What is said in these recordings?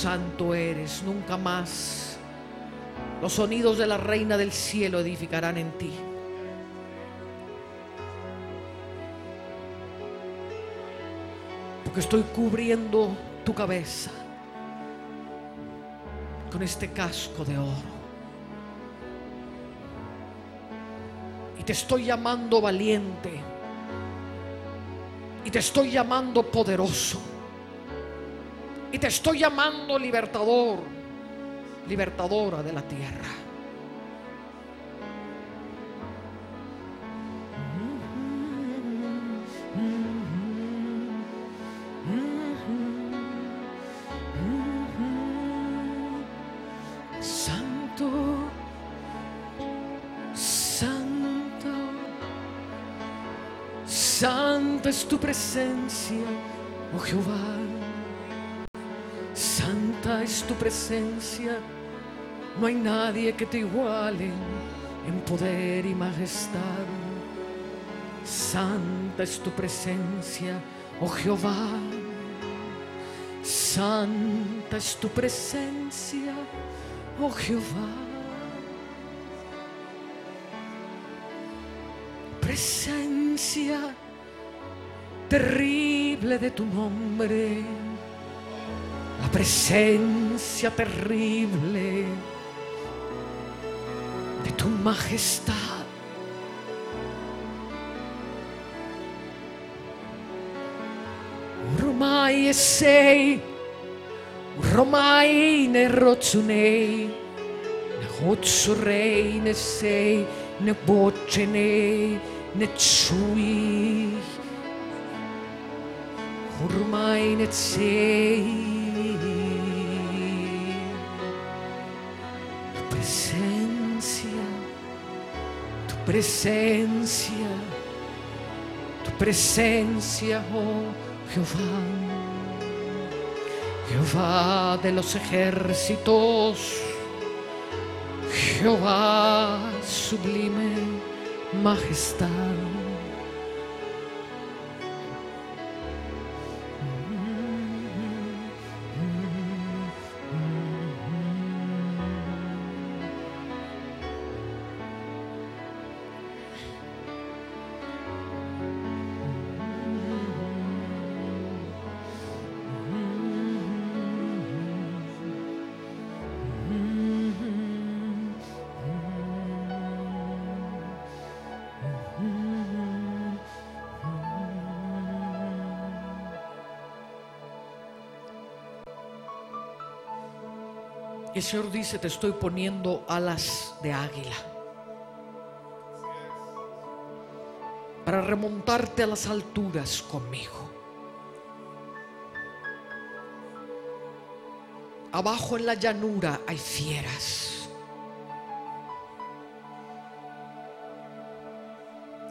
santo eres, nunca más. Los sonidos de la reina del cielo edificarán en ti. Porque estoy cubriendo tu cabeza con este casco de oro. Y te estoy llamando valiente. Y te estoy llamando poderoso. Y te estoy llamando libertador, libertadora de la tierra. Santa es tu presencia, oh Jehová. Es tu presencia, no hay nadie que te iguale en poder y majestad. Santa es tu presencia, oh Jehová. Santa es tu presencia, oh Jehová. Presencia terrible de tu nombre la presencia terrible de tu majestad. Romai esei, romai ne rotsunei, ne hotsurei ne sei, ne bocenei, ne tsui. Ormai ne sei presencia, tu presencia, oh Jehová, Jehová de los ejércitos, Jehová sublime majestad. El Señor dice, te estoy poniendo alas de águila. Para remontarte a las alturas conmigo. Abajo en la llanura hay fieras.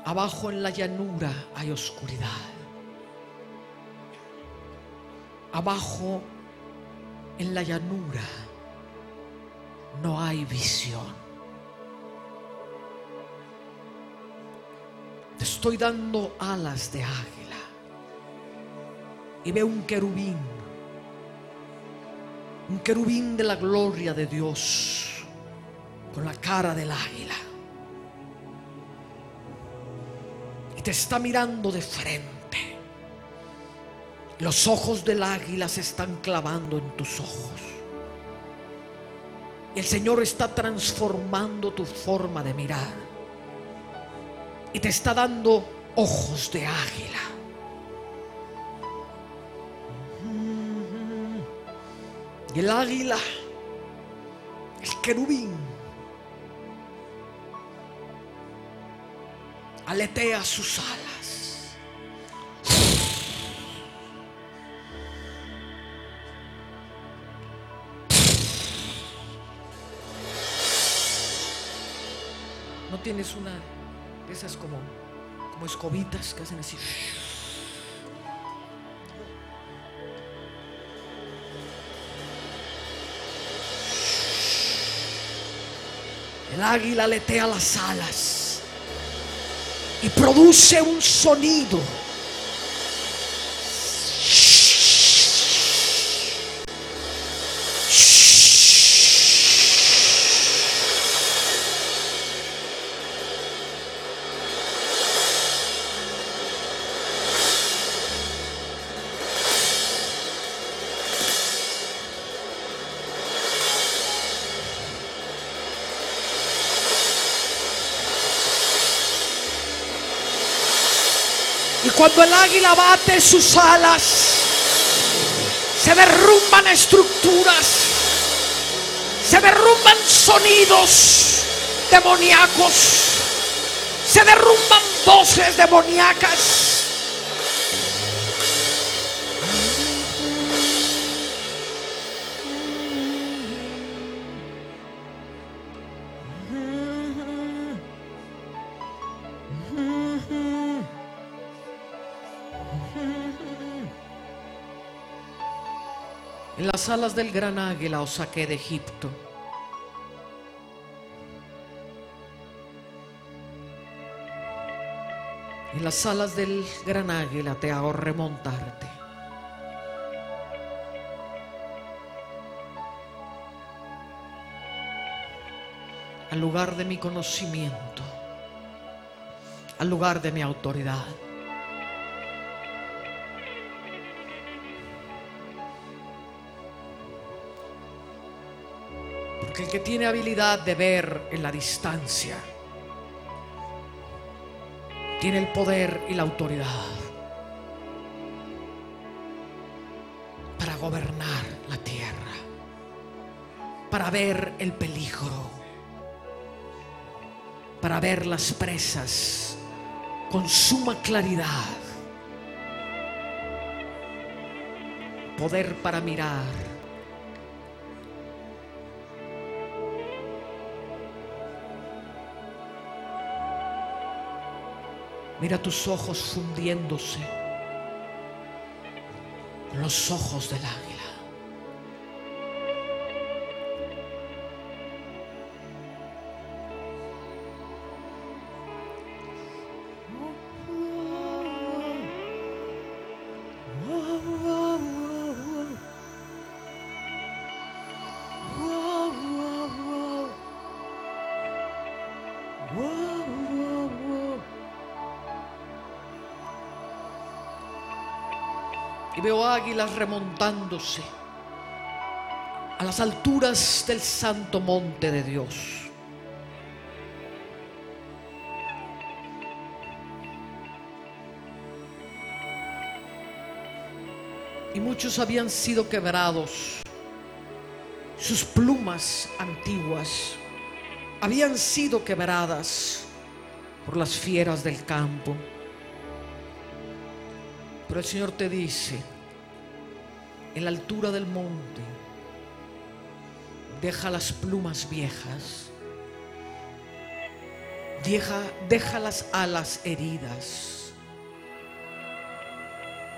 Abajo en la llanura hay oscuridad. Abajo en la llanura no hay visión. Te estoy dando alas de águila. Y veo un querubín. Un querubín de la gloria de Dios. Con la cara del águila. Y te está mirando de frente. Los ojos del águila se están clavando en tus ojos. El Señor está transformando tu forma de mirar. Y te está dando ojos de águila. Y el águila, el querubín, aletea sus alas. Tienes una de esas como, como escobitas que hacen así. El águila aletea las alas y produce un sonido. Cuando el águila bate sus alas, se derrumban estructuras, se derrumban sonidos demoníacos, se derrumban voces demoníacas. Las alas del gran águila os saqué de Egipto. En las alas del gran águila te hago remontarte. Al lugar de mi conocimiento, al lugar de mi autoridad. Porque el que tiene habilidad de ver en la distancia, tiene el poder y la autoridad para gobernar la tierra, para ver el peligro, para ver las presas con suma claridad, poder para mirar. Mira tus ojos fundiéndose con los ojos del águila. Águilas remontándose a las alturas del santo monte de Dios. Y muchos habían sido quebrados. Sus plumas antiguas habían sido quebradas por las fieras del campo. Pero el Señor te dice, en la altura del monte, deja las plumas viejas, deja, deja las alas heridas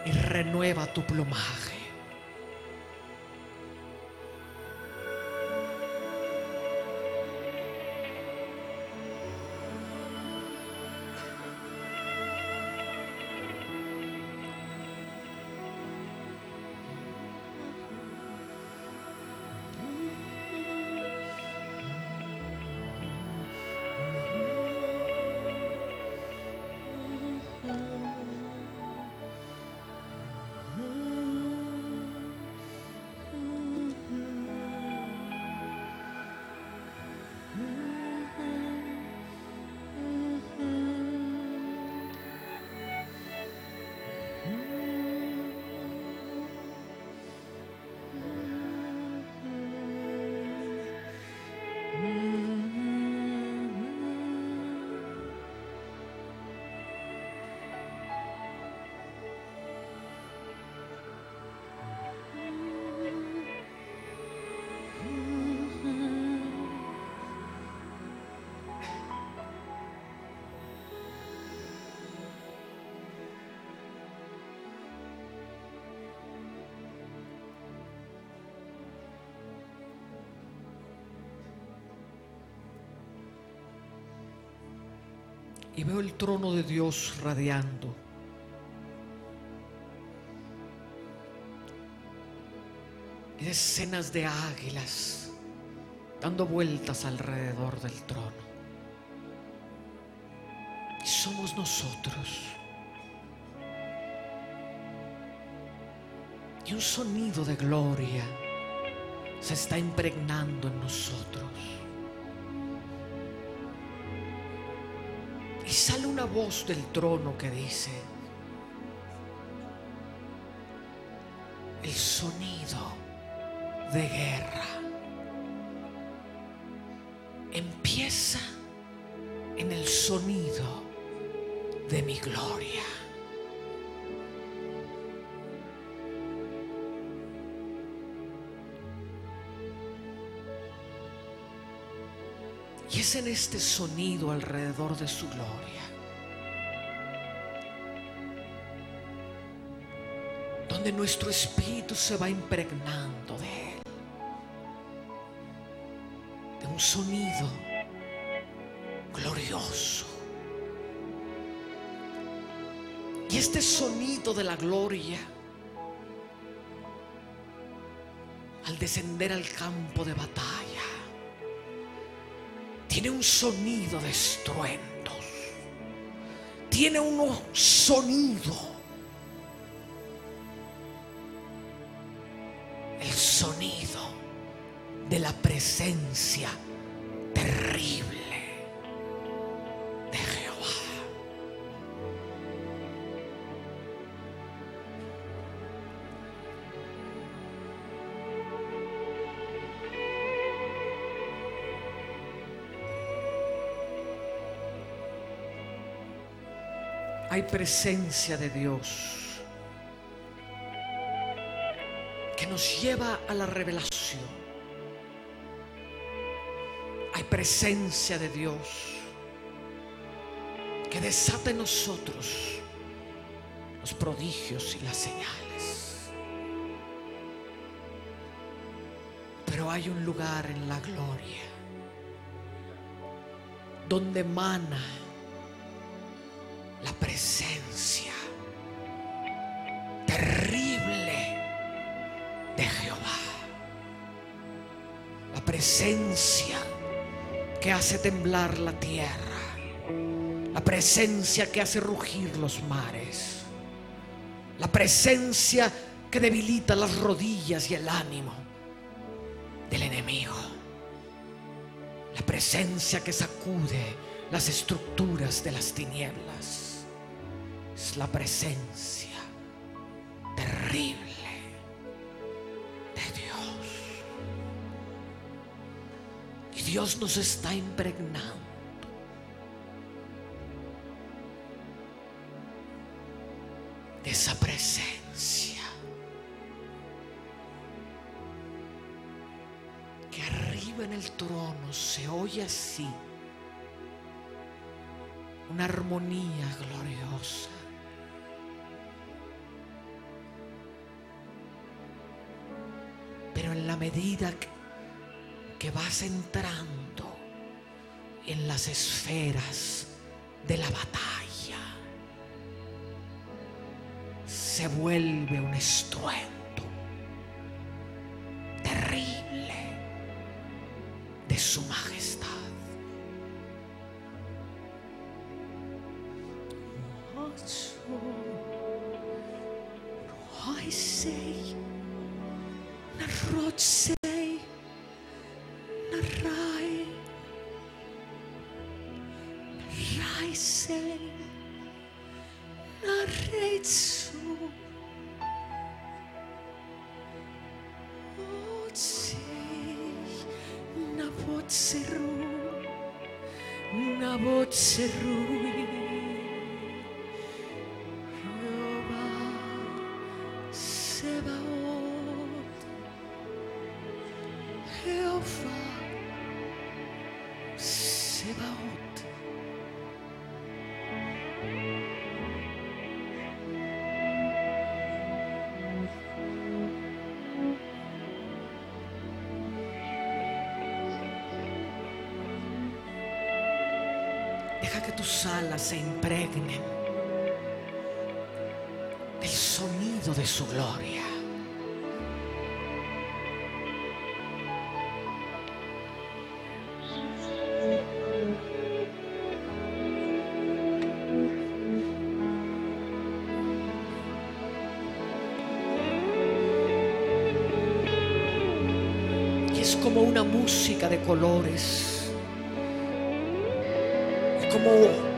y renueva tu plumaje. Y veo el trono de Dios radiando. Y decenas de águilas dando vueltas alrededor del trono. Y somos nosotros. Y un sonido de gloria se está impregnando en nosotros. una voz del trono que dice, el sonido de guerra empieza en el sonido de mi gloria. Y es en este sonido alrededor de su gloria donde nuestro espíritu se va impregnando de él, de un sonido glorioso. Y este sonido de la gloria, al descender al campo de batalla, tiene un sonido de estruendos, tiene un sonido, presencia terrible de Jehová. Hay presencia de Dios que nos lleva a la revelación. Presencia de Dios que desata en nosotros los prodigios y las señales. Pero hay un lugar en la gloria donde emana la presencia terrible de Jehová. La presencia que hace temblar la tierra. La presencia que hace rugir los mares. La presencia que debilita las rodillas y el ánimo del enemigo. La presencia que sacude las estructuras de las tinieblas. Es la presencia Dios nos está impregnando. de esa presencia que arriba en el trono se oye así una armonía gloriosa. Pero en la medida que, que vas entrando en las esferas de la batalla, se vuelve un estruendo se impregnen del sonido de su gloria. Es como una música de colores. Como,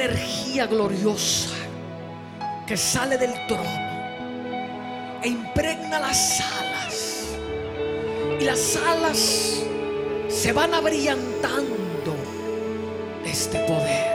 energía gloriosa que sale del trono e impregna las alas. Y las alas se van abrillantando de este poder.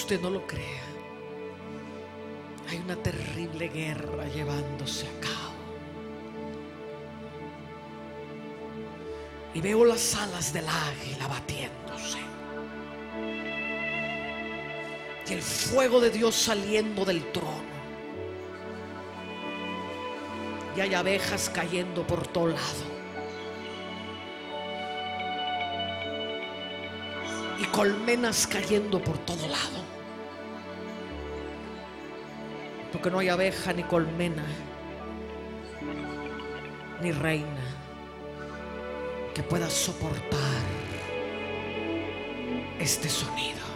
Usted no lo crea, hay una terrible guerra llevándose a cabo. Y veo las alas del águila batiéndose. Y el fuego de Dios saliendo del trono. Y hay abejas cayendo por todo lado. Y colmenas cayendo por todo lado. Porque no hay abeja ni colmena, ni reina que pueda soportar este sonido.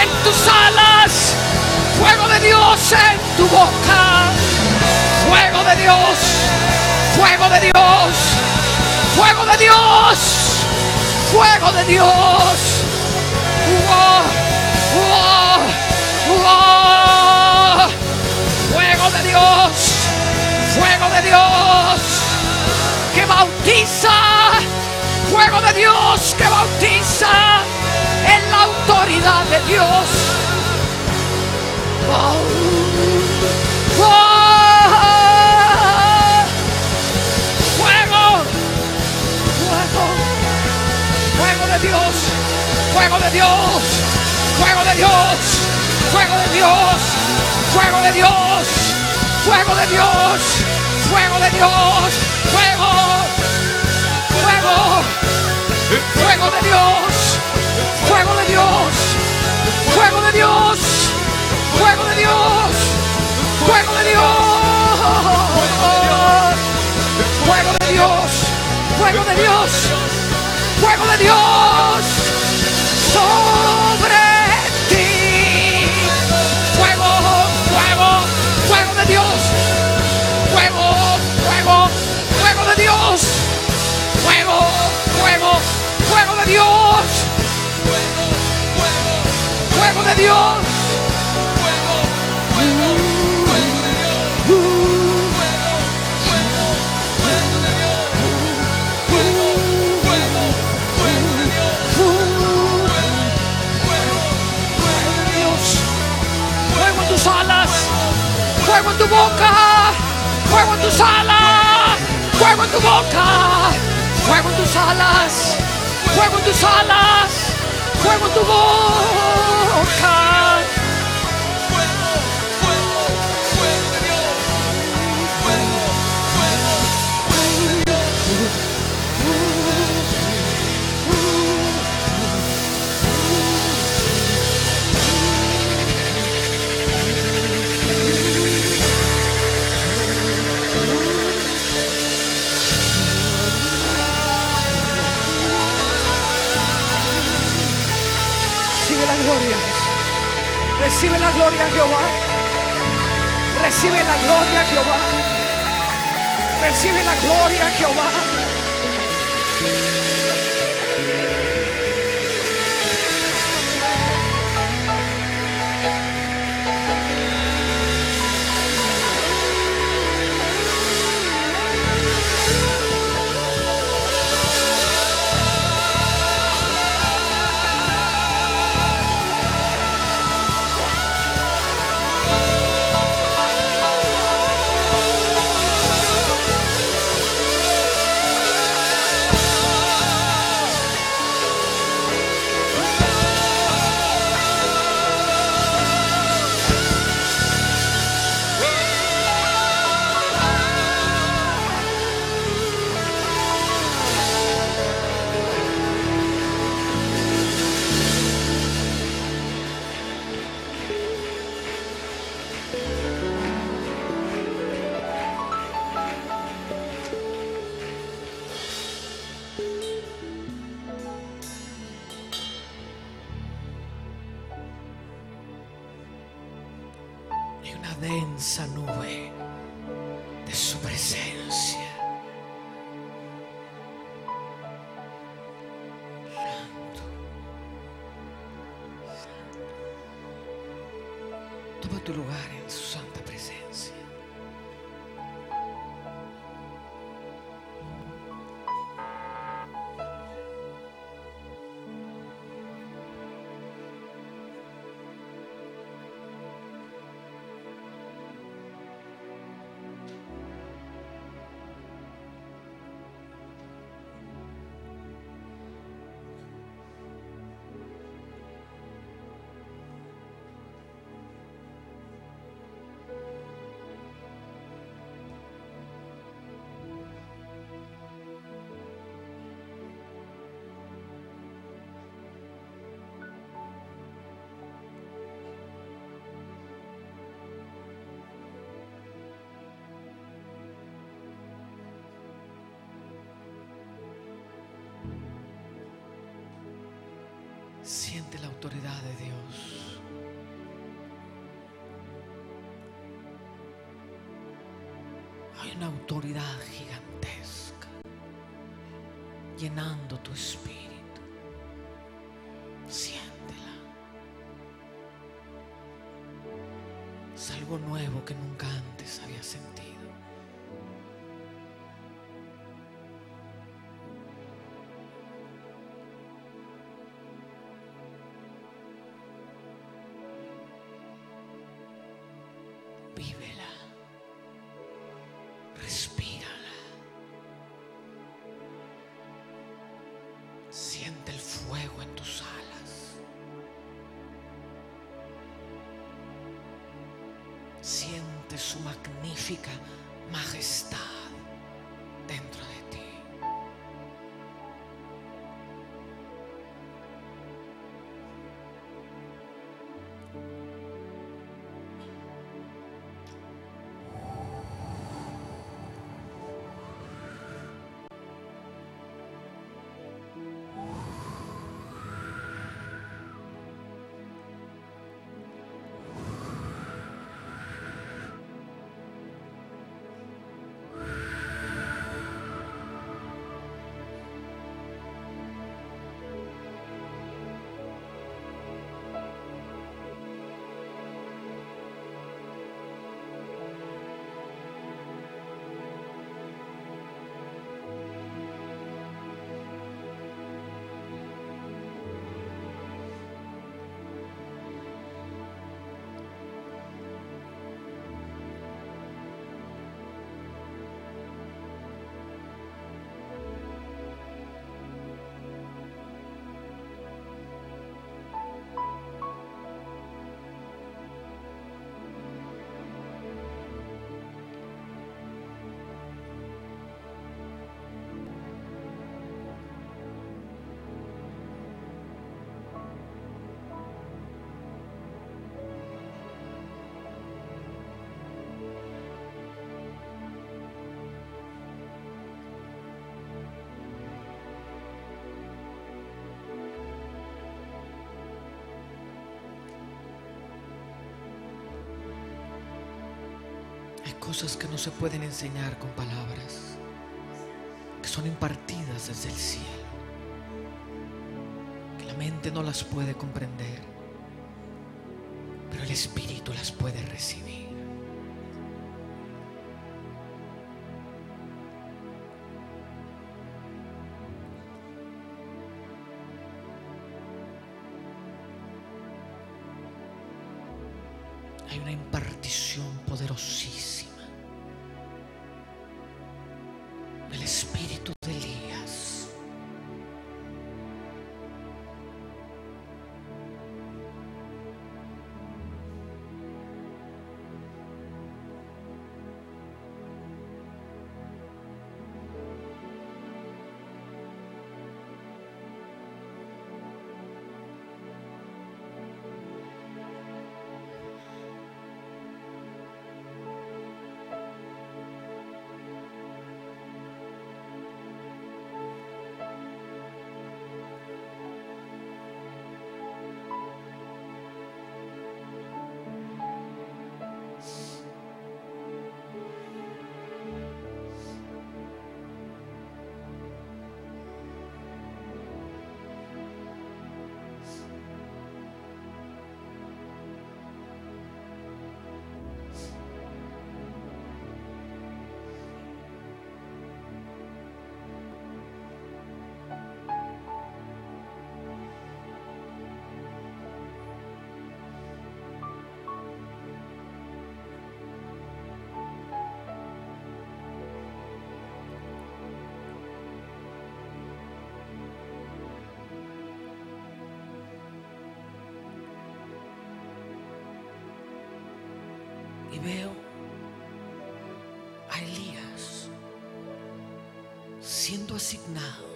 En tus alas, fuego de Dios en tu boca, fuego de Dios, fuego de Dios, fuego de Dios, fuego de Dios. fuego de Dios, fuego de Dios que bautiza, fuego de Dios que bautiza en la autoridad de Dios. Oh, fuego, fuego, fuego de Dios, fuego de Dios, fuego de Dios, fuego de Dios, fuego de Dios, fuego de Dios, fuego de Dios, fuego, fuego, fuego de Dios. Fuego de Dios. Fuego de Dios. Fuego de Dios. Fuego de Dios. Fuego de Dios. Fuego de Dios. Fuego de Dios. Sobre de Dios. Fuego de Dios. Fuego, fuego, fuego de Dios. Fuego en tu boca, fuego en tus alas, fuego en tu boca, fuego en tus alas, fuego tus alas, fuego en tu boca. Siente la autoridad de Dios. Hay una autoridad gigantesca llenando tu espíritu. Siéntela. Es algo nuevo que nunca antes había sentido. En tus alas. Siente su magnífica majestad cosas que no se pueden enseñar con palabras, que son impartidas desde el cielo, que la mente no las puede comprender, pero el espíritu las puede recibir. Y veo a Elías siendo asignado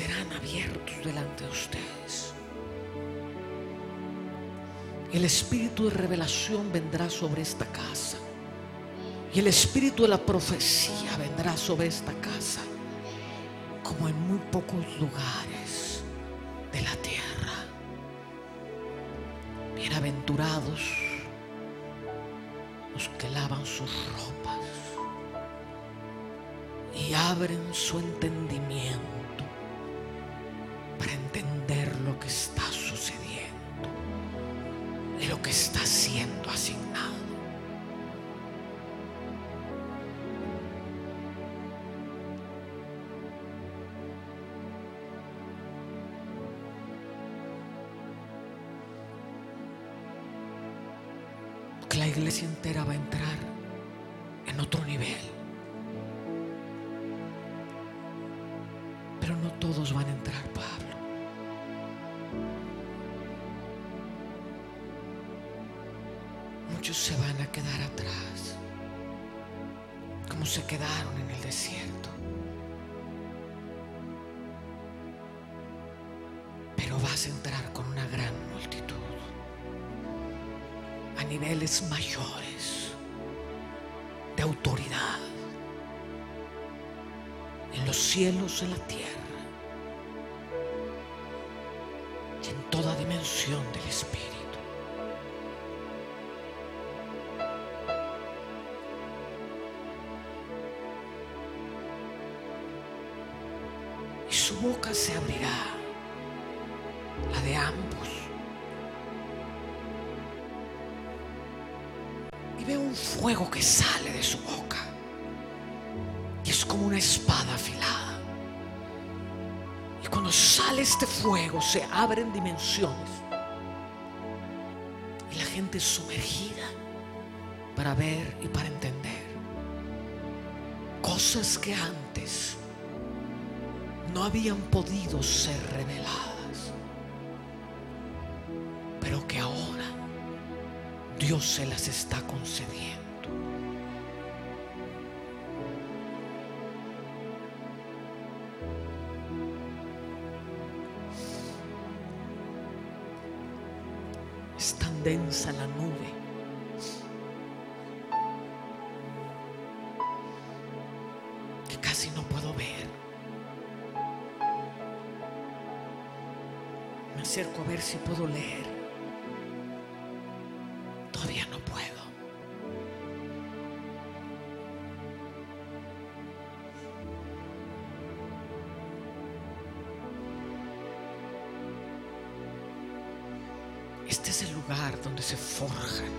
serán abiertos delante de ustedes. El espíritu de revelación vendrá sobre esta casa. Y el espíritu de la profecía vendrá sobre esta casa como en muy pocos lugares que está siendo asignado. Se quedaron en el desierto. Pero vas a entrar con una gran multitud a niveles mayores de autoridad en los cielos, en la tierra Y la gente sumergida para ver y para entender. Cosas que antes no habían podido ser reveladas. Pero que ahora Dios se las está concediendo. Densa la nube. Que casi no puedo ver. Me acerco a ver si puedo leer. Donde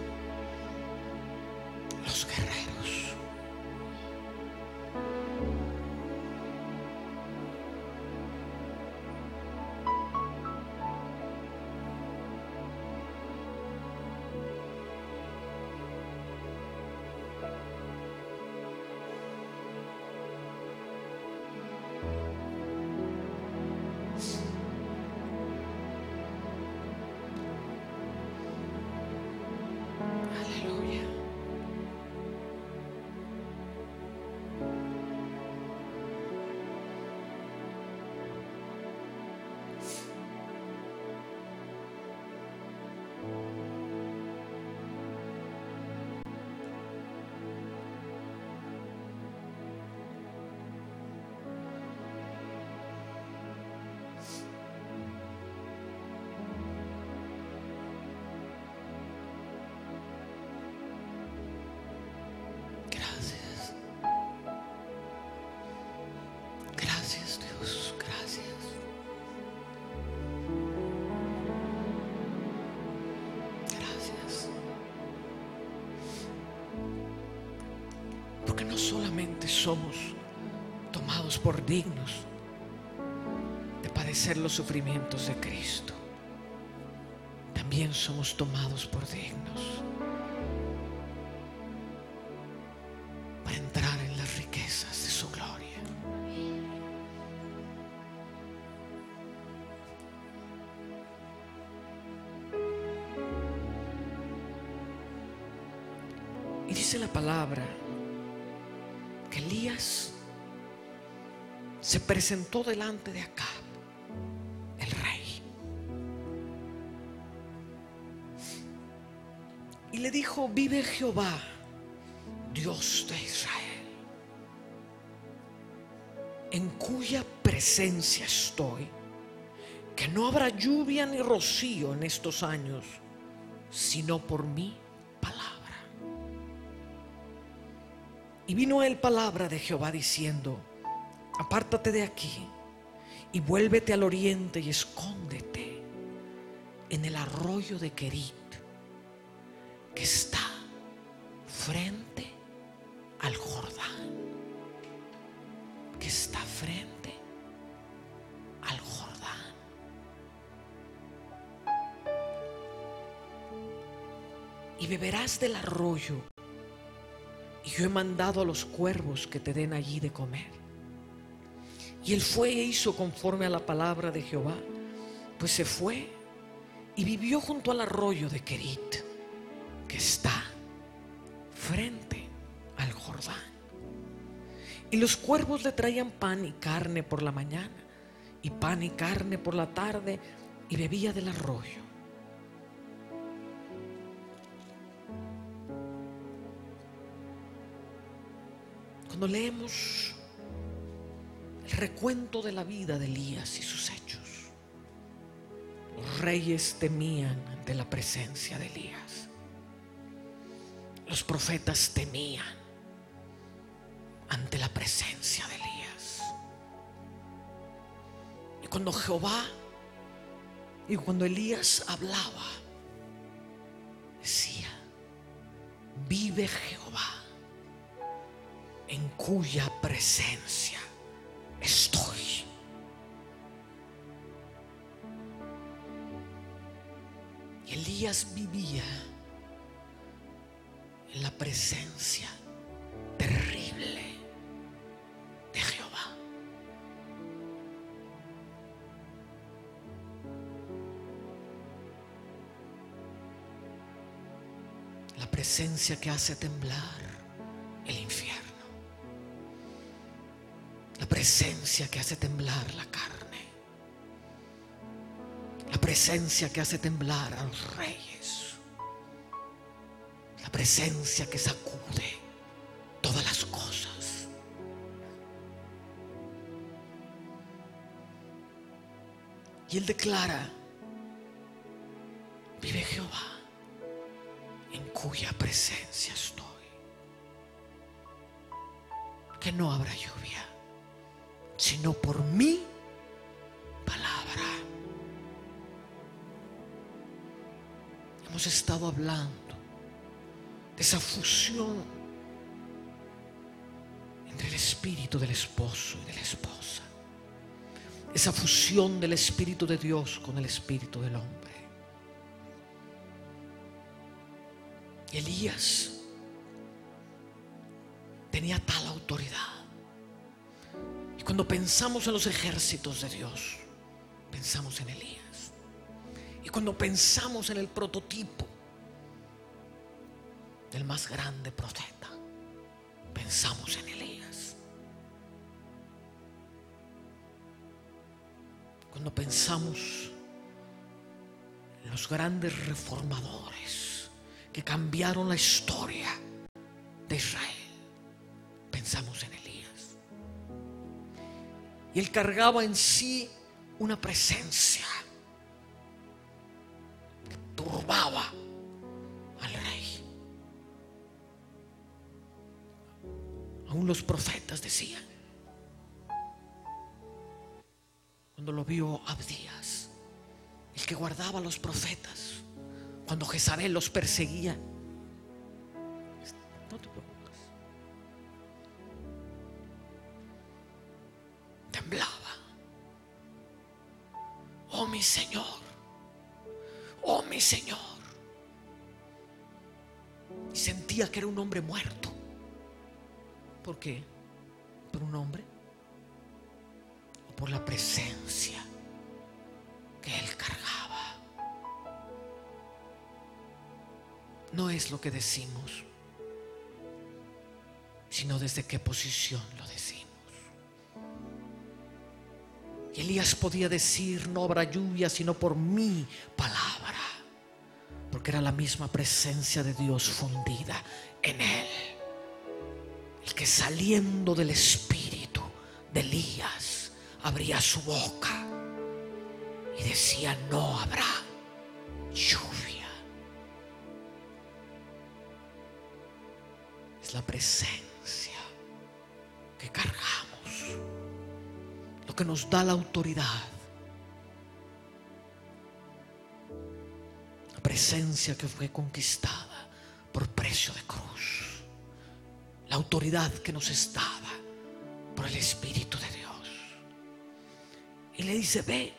somos tomados por dignos de padecer los sufrimientos de Cristo, también somos tomados por dignos se presentó delante de acá el rey. Y le dijo, vive Jehová, Dios de Israel, en cuya presencia estoy, que no habrá lluvia ni rocío en estos años, sino por mi palabra. Y vino él palabra de Jehová diciendo, apártate de aquí y vuélvete al oriente y escóndete en el arroyo de Kerit, que está frente al Jordán, que está frente al Jordán. Y beberás del arroyo, y yo he mandado a los cuervos que te den allí de comer. Y él fue e hizo conforme a la palabra de Jehová, pues se fue y vivió junto al arroyo de Kerit, que está frente al Jordán. Y los cuervos le traían pan y carne por la mañana, y pan y carne por la tarde, y bebía del arroyo. Cuando leemos recuento de la vida de Elías y sus hechos, los reyes temían ante la presencia de Elías. Los profetas temían ante la presencia de Elías. Y cuando Jehová y cuando Elías hablaba, decía, vive Jehová en cuya presencia estoy. Elías vivía en la presencia terrible de Jehová. La presencia que hace temblar presencia que hace temblar la carne. La presencia que hace temblar a los reyes. La presencia que sacude todas las cosas. Y él declara, vive Jehová, en cuya presencia estoy. Que no habrá lluvia, sino por mi palabra. Hemos estado hablando de esa fusión entre el espíritu del esposo y de la esposa. Esa fusión del espíritu de Dios con el espíritu del hombre. Elías tenía tal autoridad. Y cuando pensamos en los ejércitos de Dios, pensamos en Elías. Y cuando pensamos en el prototipo del más grande profeta, pensamos en Elías. Cuando pensamos en los grandes reformadores que cambiaron la historia de Israel, pensamos en Elías. Y él cargaba en sí una presencia que turbaba al rey. Aún los profetas decían, cuando lo vio Abdías, el que guardaba a los profetas, cuando Jezabel los perseguía, no te preocupes, mi Señor, oh mi Señor. Y sentía que era un hombre muerto. ¿Por qué? ¿Por un hombre? ¿O por la presencia que él cargaba? No es lo que decimos, sino desde qué posición lo decimos. Y Elías podía decir, no habrá lluvia sino por mi palabra. Porque era la misma presencia de Dios fundida en él. El que saliendo del espíritu de Elías abría su boca y decía, no habrá lluvia. Es la presencia que cargamos, lo que nos da la autoridad. La presencia que fue conquistada por precio de cruz. La autoridad que nos es por el Espíritu de Dios. Y le dice, ve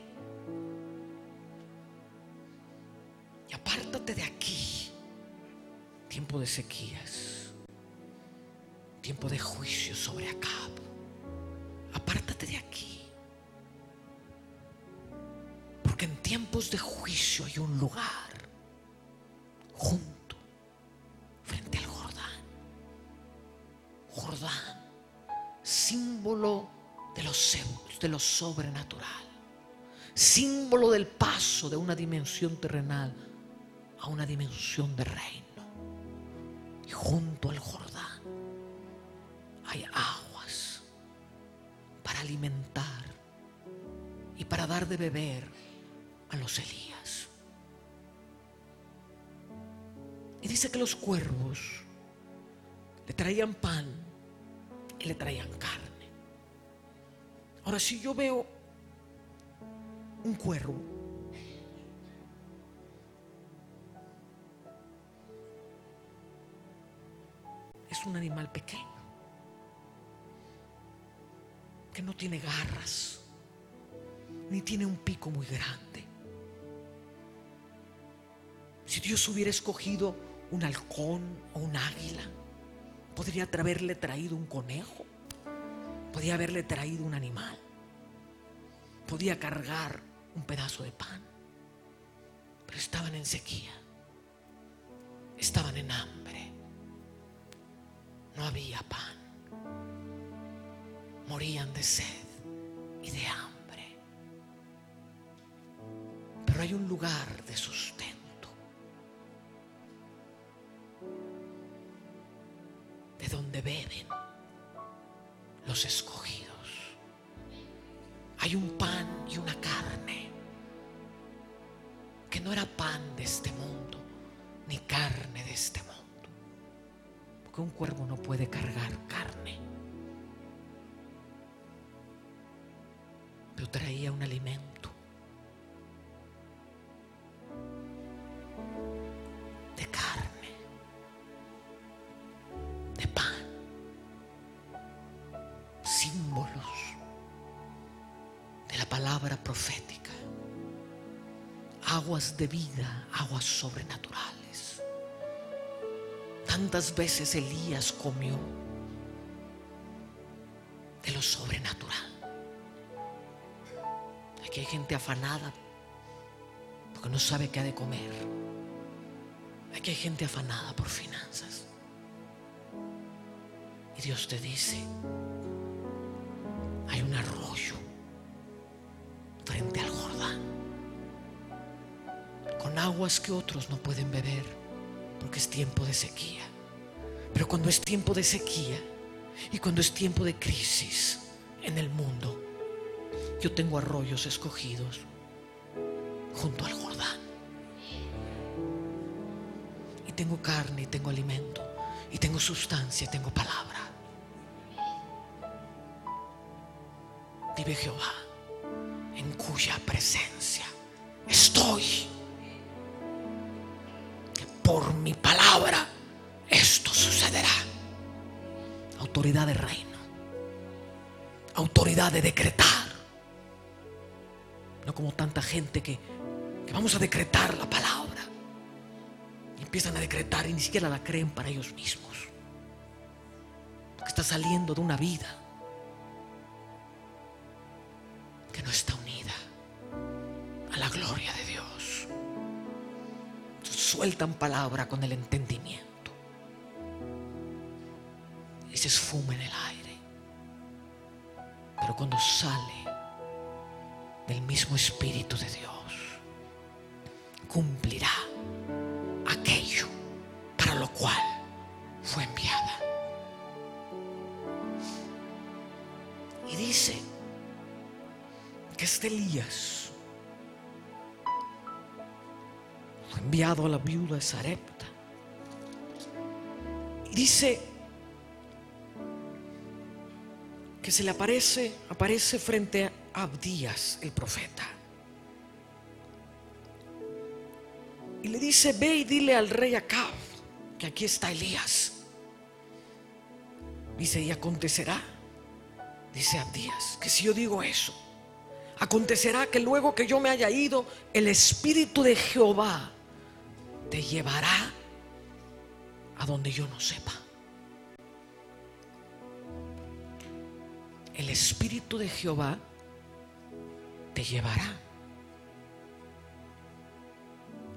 y apártate de aquí. Tiempo de sequías. Tiempo de juicio sobre Acab. Apártate de aquí. En tiempos de juicio hay un lugar junto, frente al Jordán. Jordán, símbolo de los de lo sobrenatural, símbolo del paso de una dimensión terrenal a una dimensión de reino. Y junto al Jordán hay aguas para alimentar y para dar de beber a los Elías. Y dice que los cuervos le traían pan y le traían carne. Ahora, si yo veo un cuervo, es un animal pequeño, que no tiene garras, ni tiene un pico muy grande. Si Dios hubiera escogido un halcón o un águila, podría haberle traído un conejo, podría haberle traído un animal, podía cargar un pedazo de pan, pero estaban en sequía, estaban en hambre, no había pan, morían de sed y de hambre, pero hay un lugar de sustento. Donde beben los escogidos. Hay un pan y una carne que no era pan de este mundo, ni carne de este mundo. Porque un cuervo no puede cargar carne. Pero traía un alimento de vida, aguas sobrenaturales. Tantas veces Elías comió de lo sobrenatural. Aquí hay gente afanada porque no sabe qué ha de comer. Aquí hay gente afanada por finanzas. Y Dios te dice, hay un arroyo aguas que otros no pueden beber, porque es tiempo de sequía. Pero cuando es tiempo de sequía y cuando es tiempo de crisis en el mundo, yo tengo arroyos escogidos junto al Jordán. Y tengo carne y tengo alimento y tengo sustancia y tengo palabra. Vive Jehová, en cuya presencia estoy. Mi palabra esto sucederá. Autoridad de reino. Autoridad de decretar. No como tanta gente que, que vamos a decretar la palabra. Y empiezan a decretar y ni siquiera la creen para ellos mismos. Porque está saliendo de una vida que no está unida a la gloria de sueltan palabra con el entendimiento y se esfuma en el aire. Pero cuando sale del mismo Espíritu de Dios, cumplirá aquello para lo cual fue enviada. Y dice que este Elías enviado a la viuda de y dice que se le aparece, aparece frente a Abdías, el profeta. Y le dice, ve y dile al rey Acab que aquí está Elías. Dice, y acontecerá, dice Abdías, que si yo digo eso, acontecerá que luego que yo me haya ido, el Espíritu de Jehová te llevará a donde yo no sepa. El Espíritu de Jehová te llevará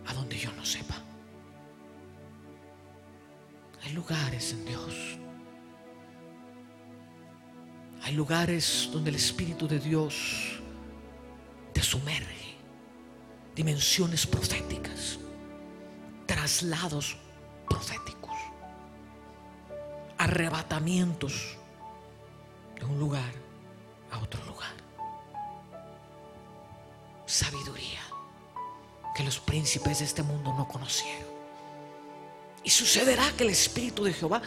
a donde yo no sepa. Hay lugares en Dios. Hay lugares donde el Espíritu de Dios te sumerge. Dimensiones proféticas. Traslados proféticos. Arrebatamientos de un lugar a otro lugar. Sabiduría que los príncipes de este mundo no conocieron. Y sucederá que el Espíritu de Jehová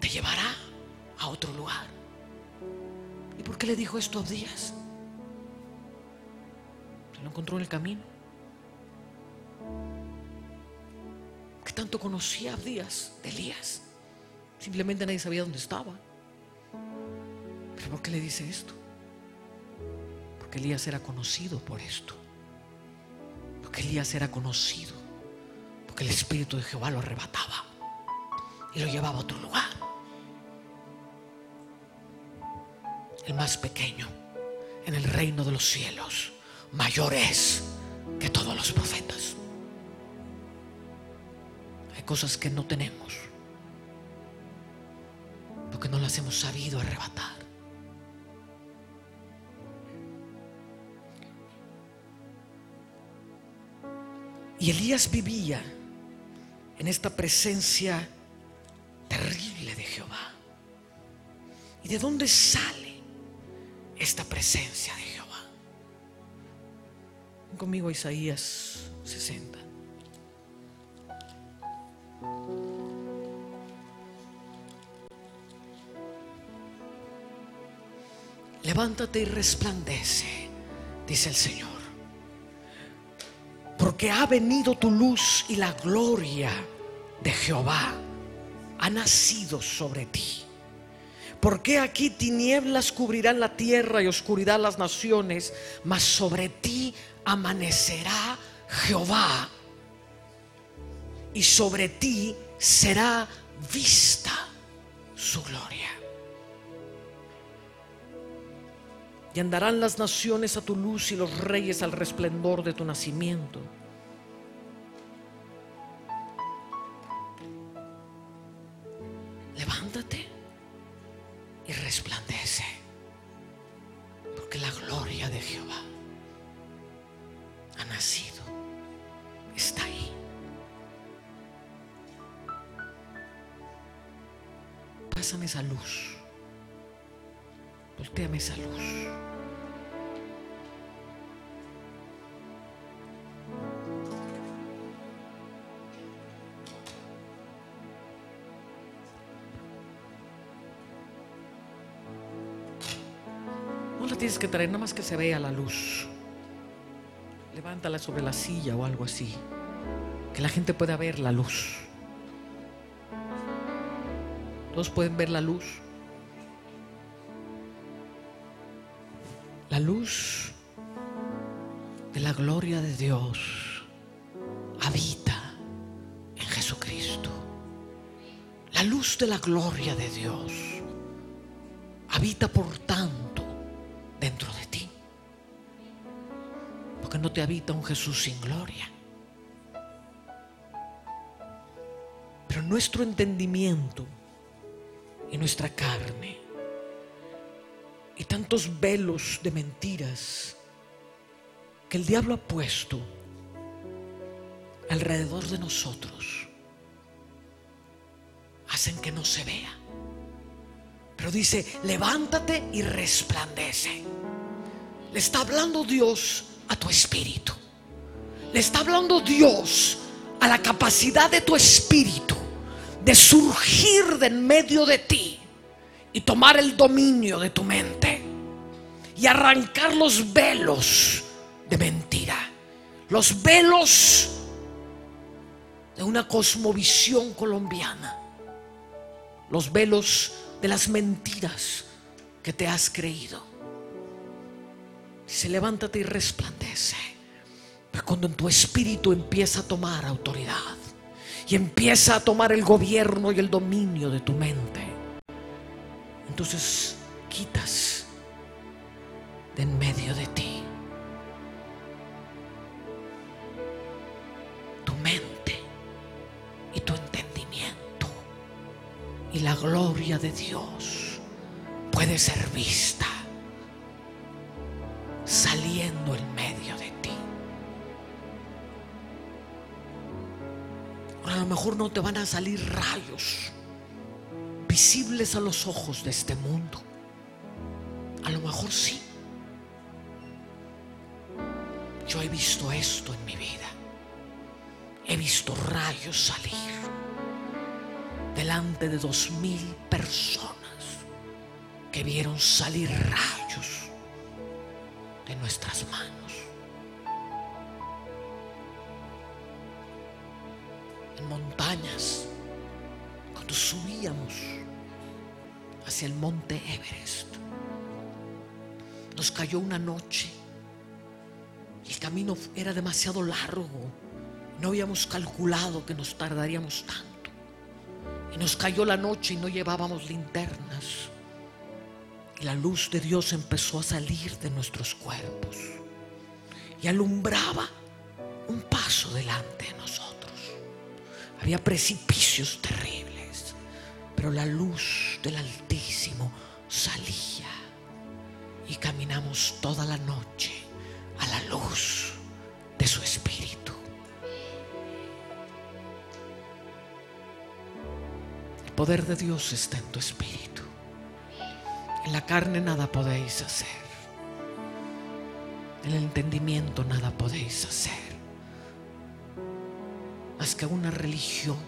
te llevará a otro lugar. ¿Y por qué le dijo esto a Abdías? Se lo encontró en el camino. Tanto conocía a Abdías de Elías. Simplemente nadie sabía dónde estaba. ¿Pero por qué le dice esto? Porque Elías era conocido por esto. Porque Elías era conocido. Porque el Espíritu de Jehová lo arrebataba y lo llevaba a otro lugar. El más pequeño en el reino de los cielos mayor es que todos los profetas. Cosas que no tenemos porque no las hemos sabido arrebatar. Y Elías vivía en esta presencia terrible de Jehová. ¿Y de dónde sale esta presencia de Jehová? Ven conmigo a Isaías 60. Levántate y resplandece, dice el Señor porque ha venido tu luz y la gloria de Jehová ha nacido sobre ti. Porque aquí tinieblas cubrirán la tierra y oscuridad las naciones, mas sobre ti amanecerá Jehová y sobre ti será vista su gloria. Y andarán las naciones a tu luz y los reyes al resplendor de tu nacimiento. Levántate y resplandece, porque la gloria de Jehová ha nacido, está ahí. Pásame esa luz. Volteame esa luz. No la tienes que traer, nada más que se vea la luz. Levántala sobre la silla o algo así. Que la gente pueda ver la luz. Todos pueden ver la luz. La luz de la gloria de Dios habita en Jesucristo. La luz de la gloria de Dios habita por tanto dentro de ti. Porque no te habita un Jesús sin gloria. Pero nuestro entendimiento y nuestra carne y tantos velos de mentiras que el diablo ha puesto alrededor de nosotros hacen que no se vea. Pero dice, levántate y resplandece. Le está hablando Dios a tu espíritu. Le está hablando Dios a la capacidad de tu espíritu de surgir de en medio de ti y tomar el dominio de tu mente y arrancar los velos de mentira, los velos de una cosmovisión colombiana, los velos de las mentiras que te has creído. Se levántate y resplandece. Pero cuando en tu espíritu empieza a tomar autoridad y empieza a tomar el gobierno y el dominio de tu mente, entonces quitas en medio de ti tu mente y tu entendimiento y la gloria de Dios puede ser vista saliendo en medio de ti. a lo mejor no te van a salir rayos visibles a los ojos de este mundo. A lo mejor sí. Yo he visto esto en mi vida. He visto rayos salir delante de dos mil personas que vieron salir rayos de nuestras manos. En montañas, cuando subíamos hacia el monte Everest, nos cayó una noche. El camino era demasiado largo. No habíamos calculado que nos tardaríamos tanto. Y nos cayó la noche y no llevábamos linternas. Y la luz de Dios empezó a salir de nuestros cuerpos y alumbraba un paso delante de nosotros. Había precipicios terribles, pero la luz del Altísimo salía y caminamos toda la noche la luz de su Espíritu. El poder de Dios está en tu espíritu. En la carne nada podéis hacer. En el entendimiento nada podéis hacer. Más que una religión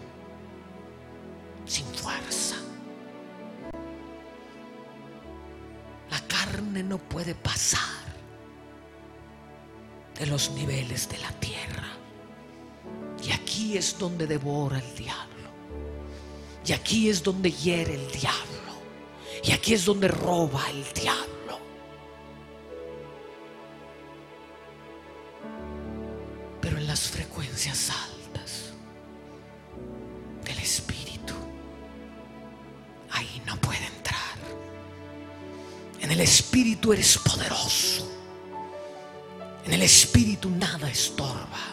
sin fuerza. La carne no puede pasar de los niveles de la tierra. Y aquí es donde devora el diablo. Y aquí es donde hiere el diablo. Y aquí es donde roba el diablo. Pero en las frecuencias altas del espíritu, ahí no puede entrar. En el espíritu eres poderoso. Espíritu nada estorba.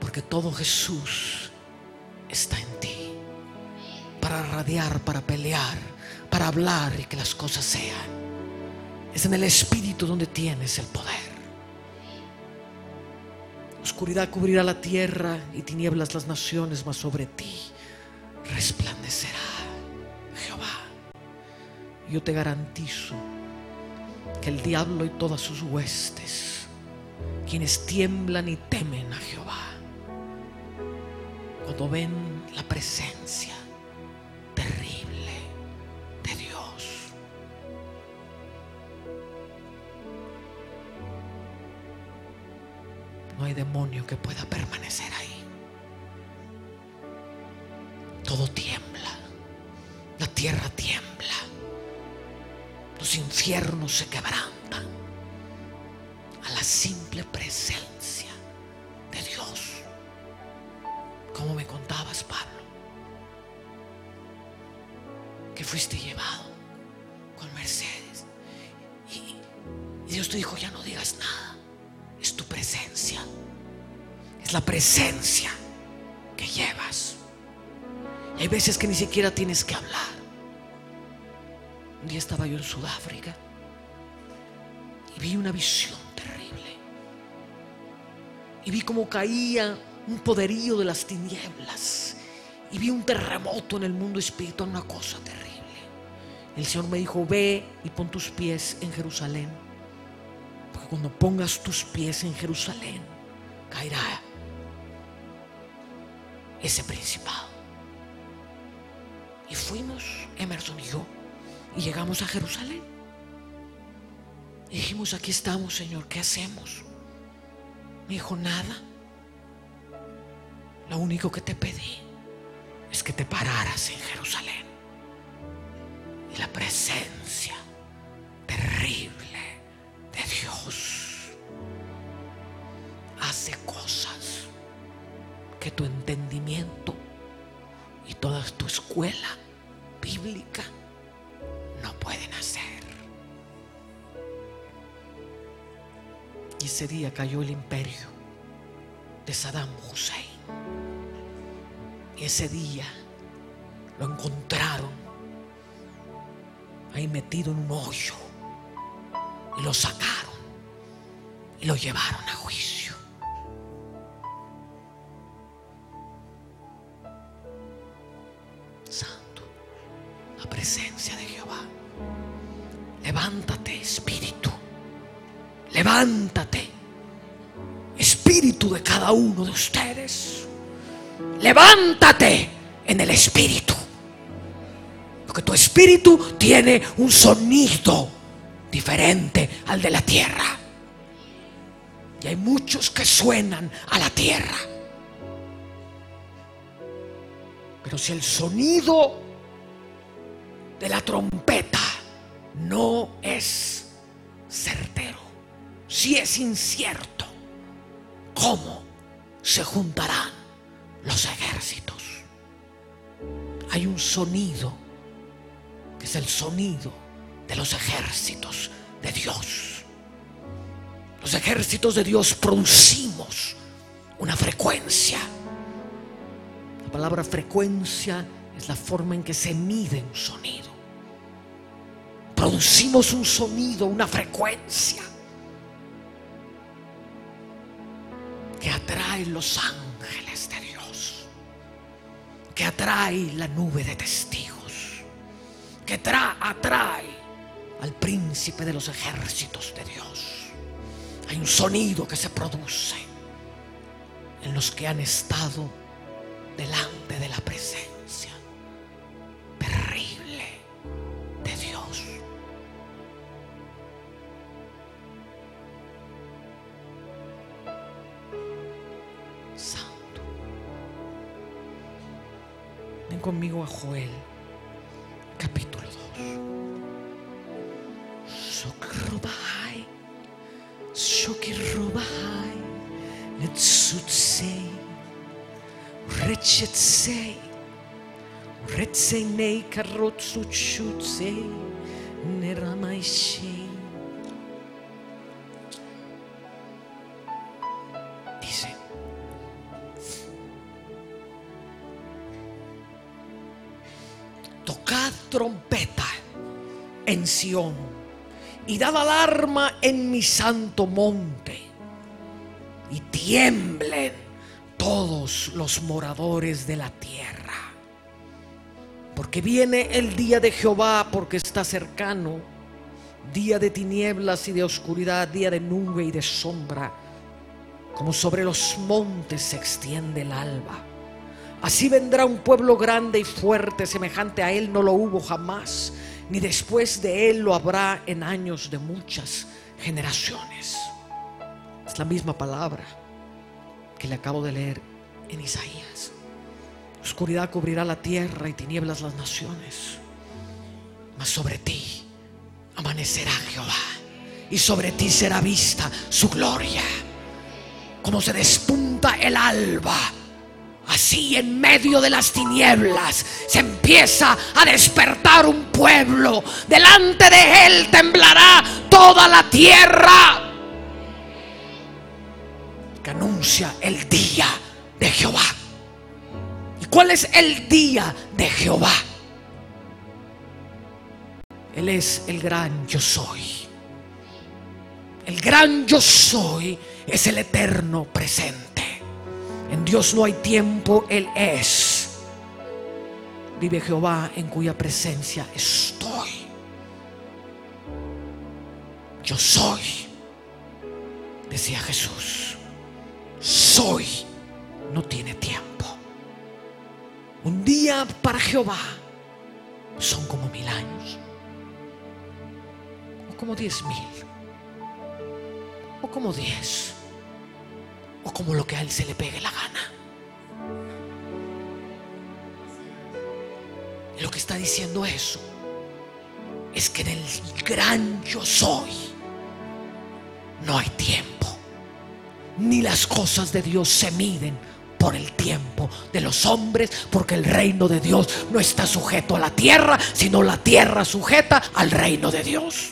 Porque todo Jesús está en ti. Para radiar, para pelear para hablar y que las cosas sean. Es en el Espíritu donde tienes el poder. Oscuridad cubrirá la tierra y tinieblas las naciones, mas sobre ti resplandecerá Jehová. Yo te garantizo que el diablo y todas sus huestes, quienes tiemblan y temen a Jehová, cuando ven la presencia terrible, de Dios. No hay demonio que pueda permanecer ahí. Todo tiembla. La tierra tiembla. Los infiernos se quebrantan a la presencia de Dios. Como me contabas, Pablo que fuiste llevado con Mercedes. Y, y Dios te dijo, ya no digas nada. Es tu presencia. Es la presencia que llevas. Y hay veces que ni siquiera tienes que hablar. Un día estaba yo en Sudáfrica y vi una visión. Y vi cómo caía un poderío de las tinieblas. Y vi un terremoto en el mundo espiritual, una cosa terrible. El Señor me dijo, ve y pon tus pies en Jerusalén. cuando pongas tus pies en Jerusalén, caerá ese principado. Y fuimos, Emerson y yo, y llegamos a Jerusalén. Y dijimos, aquí estamos, Señor, ¿qué hacemos? Me dijo, nada. Lo único que te pedí es que te pararas en Jerusalén. Y la presencia terrible de Dios hace cosas que tu entendimiento y toda tu escuela bíblica no pueden hacer. Y ese día cayó el imperio de Saddam Hussein. Y ese día lo encontraron ahí metido en un hoyo. Y lo sacaron y lo llevaron a juicio. Santo, la presencia de Jehová. Levántate, espíritu. Levántate, espíritu de cada uno de ustedes. Levántate en el espíritu. Porque tu espíritu tiene un sonido diferente al de la tierra. Y hay muchos que suenan a la tierra. Pero si el sonido de la trompeta no es certero, si es incierto, ¿cómo se juntarán los ejércitos? Hay un sonido que es el sonido de los ejércitos de Dios. Los ejércitos de Dios producimos una frecuencia. La palabra frecuencia es la forma en que se mide un sonido. Producimos un sonido, una frecuencia que atrae los ángeles de Dios, que atrae la nube de testigos, que atrae al príncipe de los ejércitos de Dios. Hay un sonido que se produce en los que han estado delante de la presencia conmigo a Joel, capítulo 2. Sokrobahai, Shokirobahai, Letsutsei, Rechetsei, Retsenei Karotsuchutsei, Neramaishei. Tocad trompeta en Sión y dad alarma en mi santo monte y tiemblen todos los moradores de la tierra. Porque viene el día de Jehová, porque está cercano, día de tinieblas y de oscuridad, día de nube y de sombra, como sobre los montes se extiende el alba. Así vendrá un pueblo grande y fuerte, semejante a él no lo hubo jamás, ni después de él lo habrá en años de muchas generaciones. Es la misma palabra que le acabo de leer en Isaías. Oscuridad cubrirá la tierra y tinieblas las naciones. Mas sobre ti amanecerá Jehová y sobre ti será vista su gloria. Como se despunta el alba, así en medio de las tinieblas se empieza a despertar un pueblo. Delante de él temblará toda la tierra. Que anuncia el día de Jehová. ¿Y cuál es el día de Jehová? Él es el gran yo soy. El gran yo soy es el eterno presente. En Dios no hay tiempo, Él es. Vive Jehová en cuya presencia estoy. Yo soy. decía Jesús, soy no tiene tiempo. Un día para Jehová son como mil años, o como diez mil, o como diez, o como lo que a él se le pegue la gana. Lo que está diciendo eso es que en el gran yo soy no hay tiempo, ni las cosas de Dios se miden por el tiempo de los hombres, porque el reino de Dios no está sujeto a la tierra, sino la tierra sujeta al reino de Dios.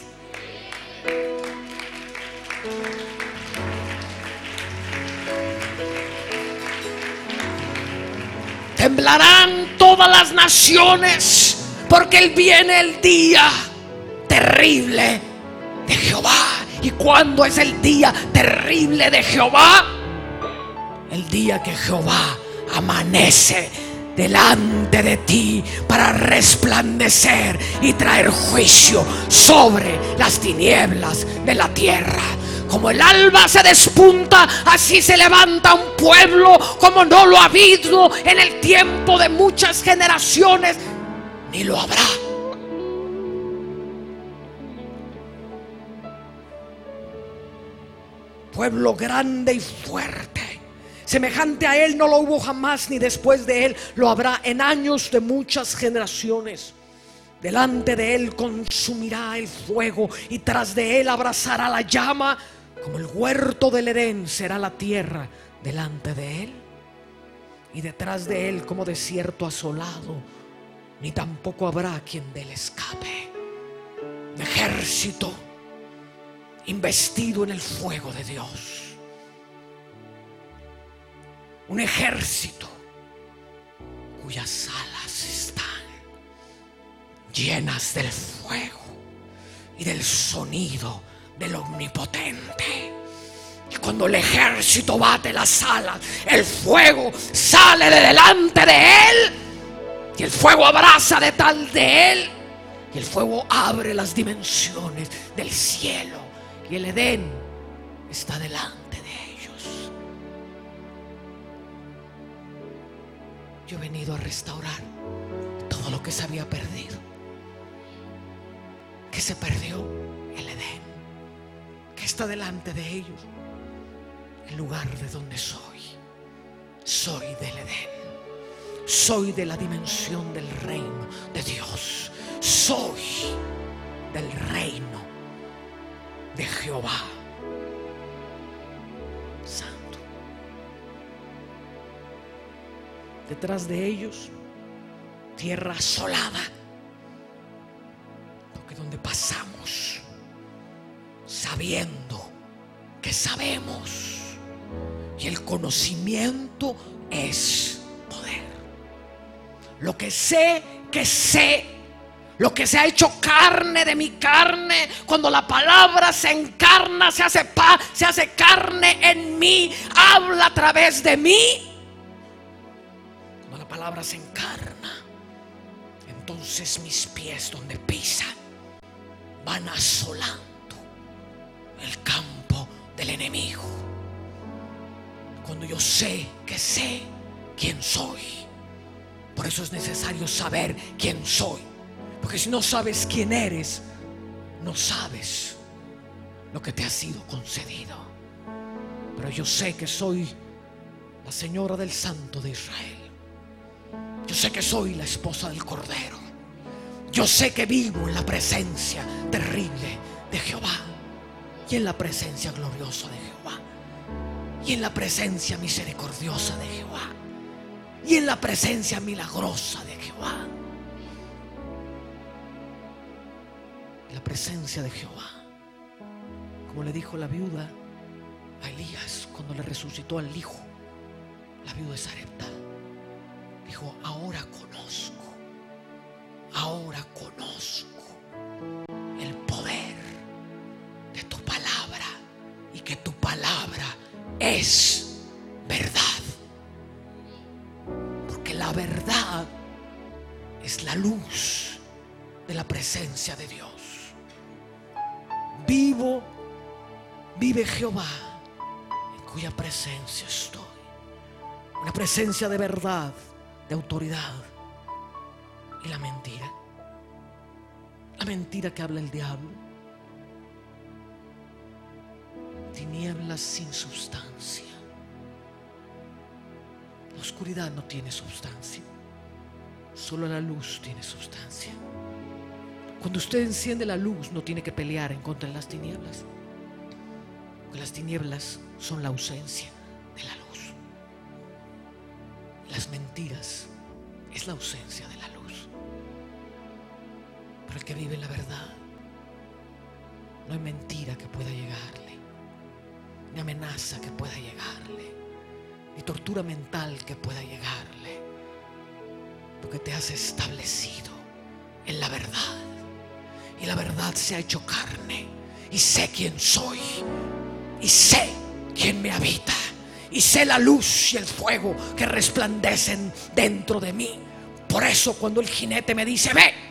Temblarán todas las naciones, porque él viene el día terrible de Jehová. ¿Y cuándo es el día terrible de Jehová? El día que Jehová amanece delante de ti para resplandecer y traer juicio sobre las tinieblas de la tierra. Como el alba se despunta, así se levanta un pueblo como no lo ha habido en el tiempo de muchas generaciones, ni lo habrá. Pueblo grande y fuerte. Semejante a él no lo hubo jamás ni después de él lo habrá en años de muchas generaciones. Delante de él consumirá el fuego y tras de él abrazará la llama. Como el huerto del Edén será la tierra delante de él. Y detrás de él como desierto asolado, ni tampoco habrá quien de él escape. ejército investido en el fuego de Dios. Un ejército cuyas alas están llenas del fuego y del sonido del omnipotente. Y cuando el ejército bate las alas, el fuego sale de delante de él. Y el fuego abraza de tal de él. Y el fuego abre las dimensiones del cielo. Y el Edén está delante de ellos. Yo he venido a restaurar todo lo que se había perdido. Que se perdió el Edén está delante de ellos, el lugar de donde soy. Soy del Edén. Soy de la dimensión del reino de Dios. Soy del reino de Jehová. Santo. Detrás de ellos, tierra asolada. Porque donde pasamos sabiendo que sabemos. Y el conocimiento es poder. Lo que sé que sé, lo que se ha hecho carne de mi carne, cuando la palabra se encarna, se hace paz, se hace carne en mí, habla a través de mí. Cuando la palabra se encarna, entonces mis pies donde pisan van asolando el campo del enemigo. Cuando yo sé que sé quién soy. Por eso es necesario saber quién soy. Porque si no sabes quién eres, no sabes lo que te ha sido concedido. Pero yo sé que soy la señora del Santo de Israel. Yo sé que soy la esposa del Cordero. Yo sé que vivo en la presencia terrible de Jehová y en la presencia gloriosa de Jehová, y en la presencia misericordiosa de Jehová, y en la presencia milagrosa de Jehová. La presencia de Jehová, como le dijo la viuda a Elías cuando le resucitó al hijo, la viuda de Sarepta, dijo, ahora conozco, ahora conozco es verdad. Porque la verdad es la luz de la presencia de Dios. Vivo, vive Jehová, cuya presencia estoy. Una presencia de verdad, de autoridad. Y la mentira. La mentira que habla el diablo. Tinieblas sin sustancia. La oscuridad no tiene sustancia. Solo la luz tiene sustancia. Cuando usted enciende la luz no tiene que pelear en contra de las tinieblas. Porque las tinieblas son la ausencia de la luz. Las mentiras es la ausencia de la luz. Pero el que vive la verdad, no hay mentira que pueda llegarle, ni amenaza que pueda llegarle, ni tortura mental que pueda llegarle. Porque te has establecido en la verdad. Y la verdad se ha hecho carne. Y sé quién soy. Y sé quién me habita. Y sé la luz y el fuego que resplandecen dentro de mí. Por eso cuando el jinete me dice, ve.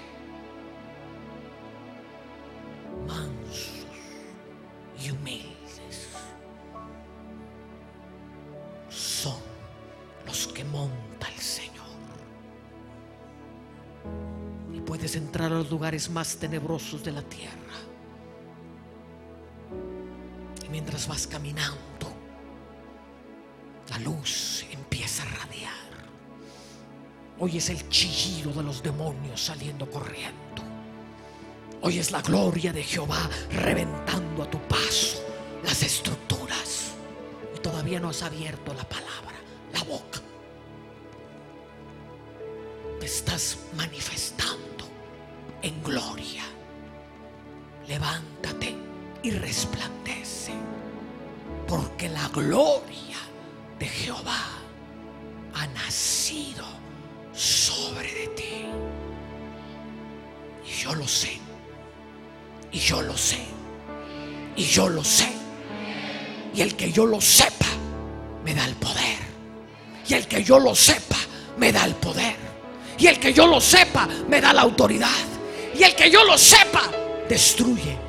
Más tenebrosos de la tierra. Y mientras vas caminando, la luz empieza a radiar. Oyes el chillido de los demonios saliendo corriendo. Oyes la gloria de Jehová reventando a tu paso las estructuras. Y todavía no has abierto la palabra, la boca. Te estás manifestando en gloria. Levántate y resplandece. Porque la gloria de Jehová ha nacido sobre de ti. Y yo lo sé. Y yo lo sé. Y yo lo sé. Y el que yo lo sepa, me da el poder. Y el que yo lo sepa, me da el poder. Y el que yo lo sepa, me da la autoridad. Y el que yo lo sepa, destruye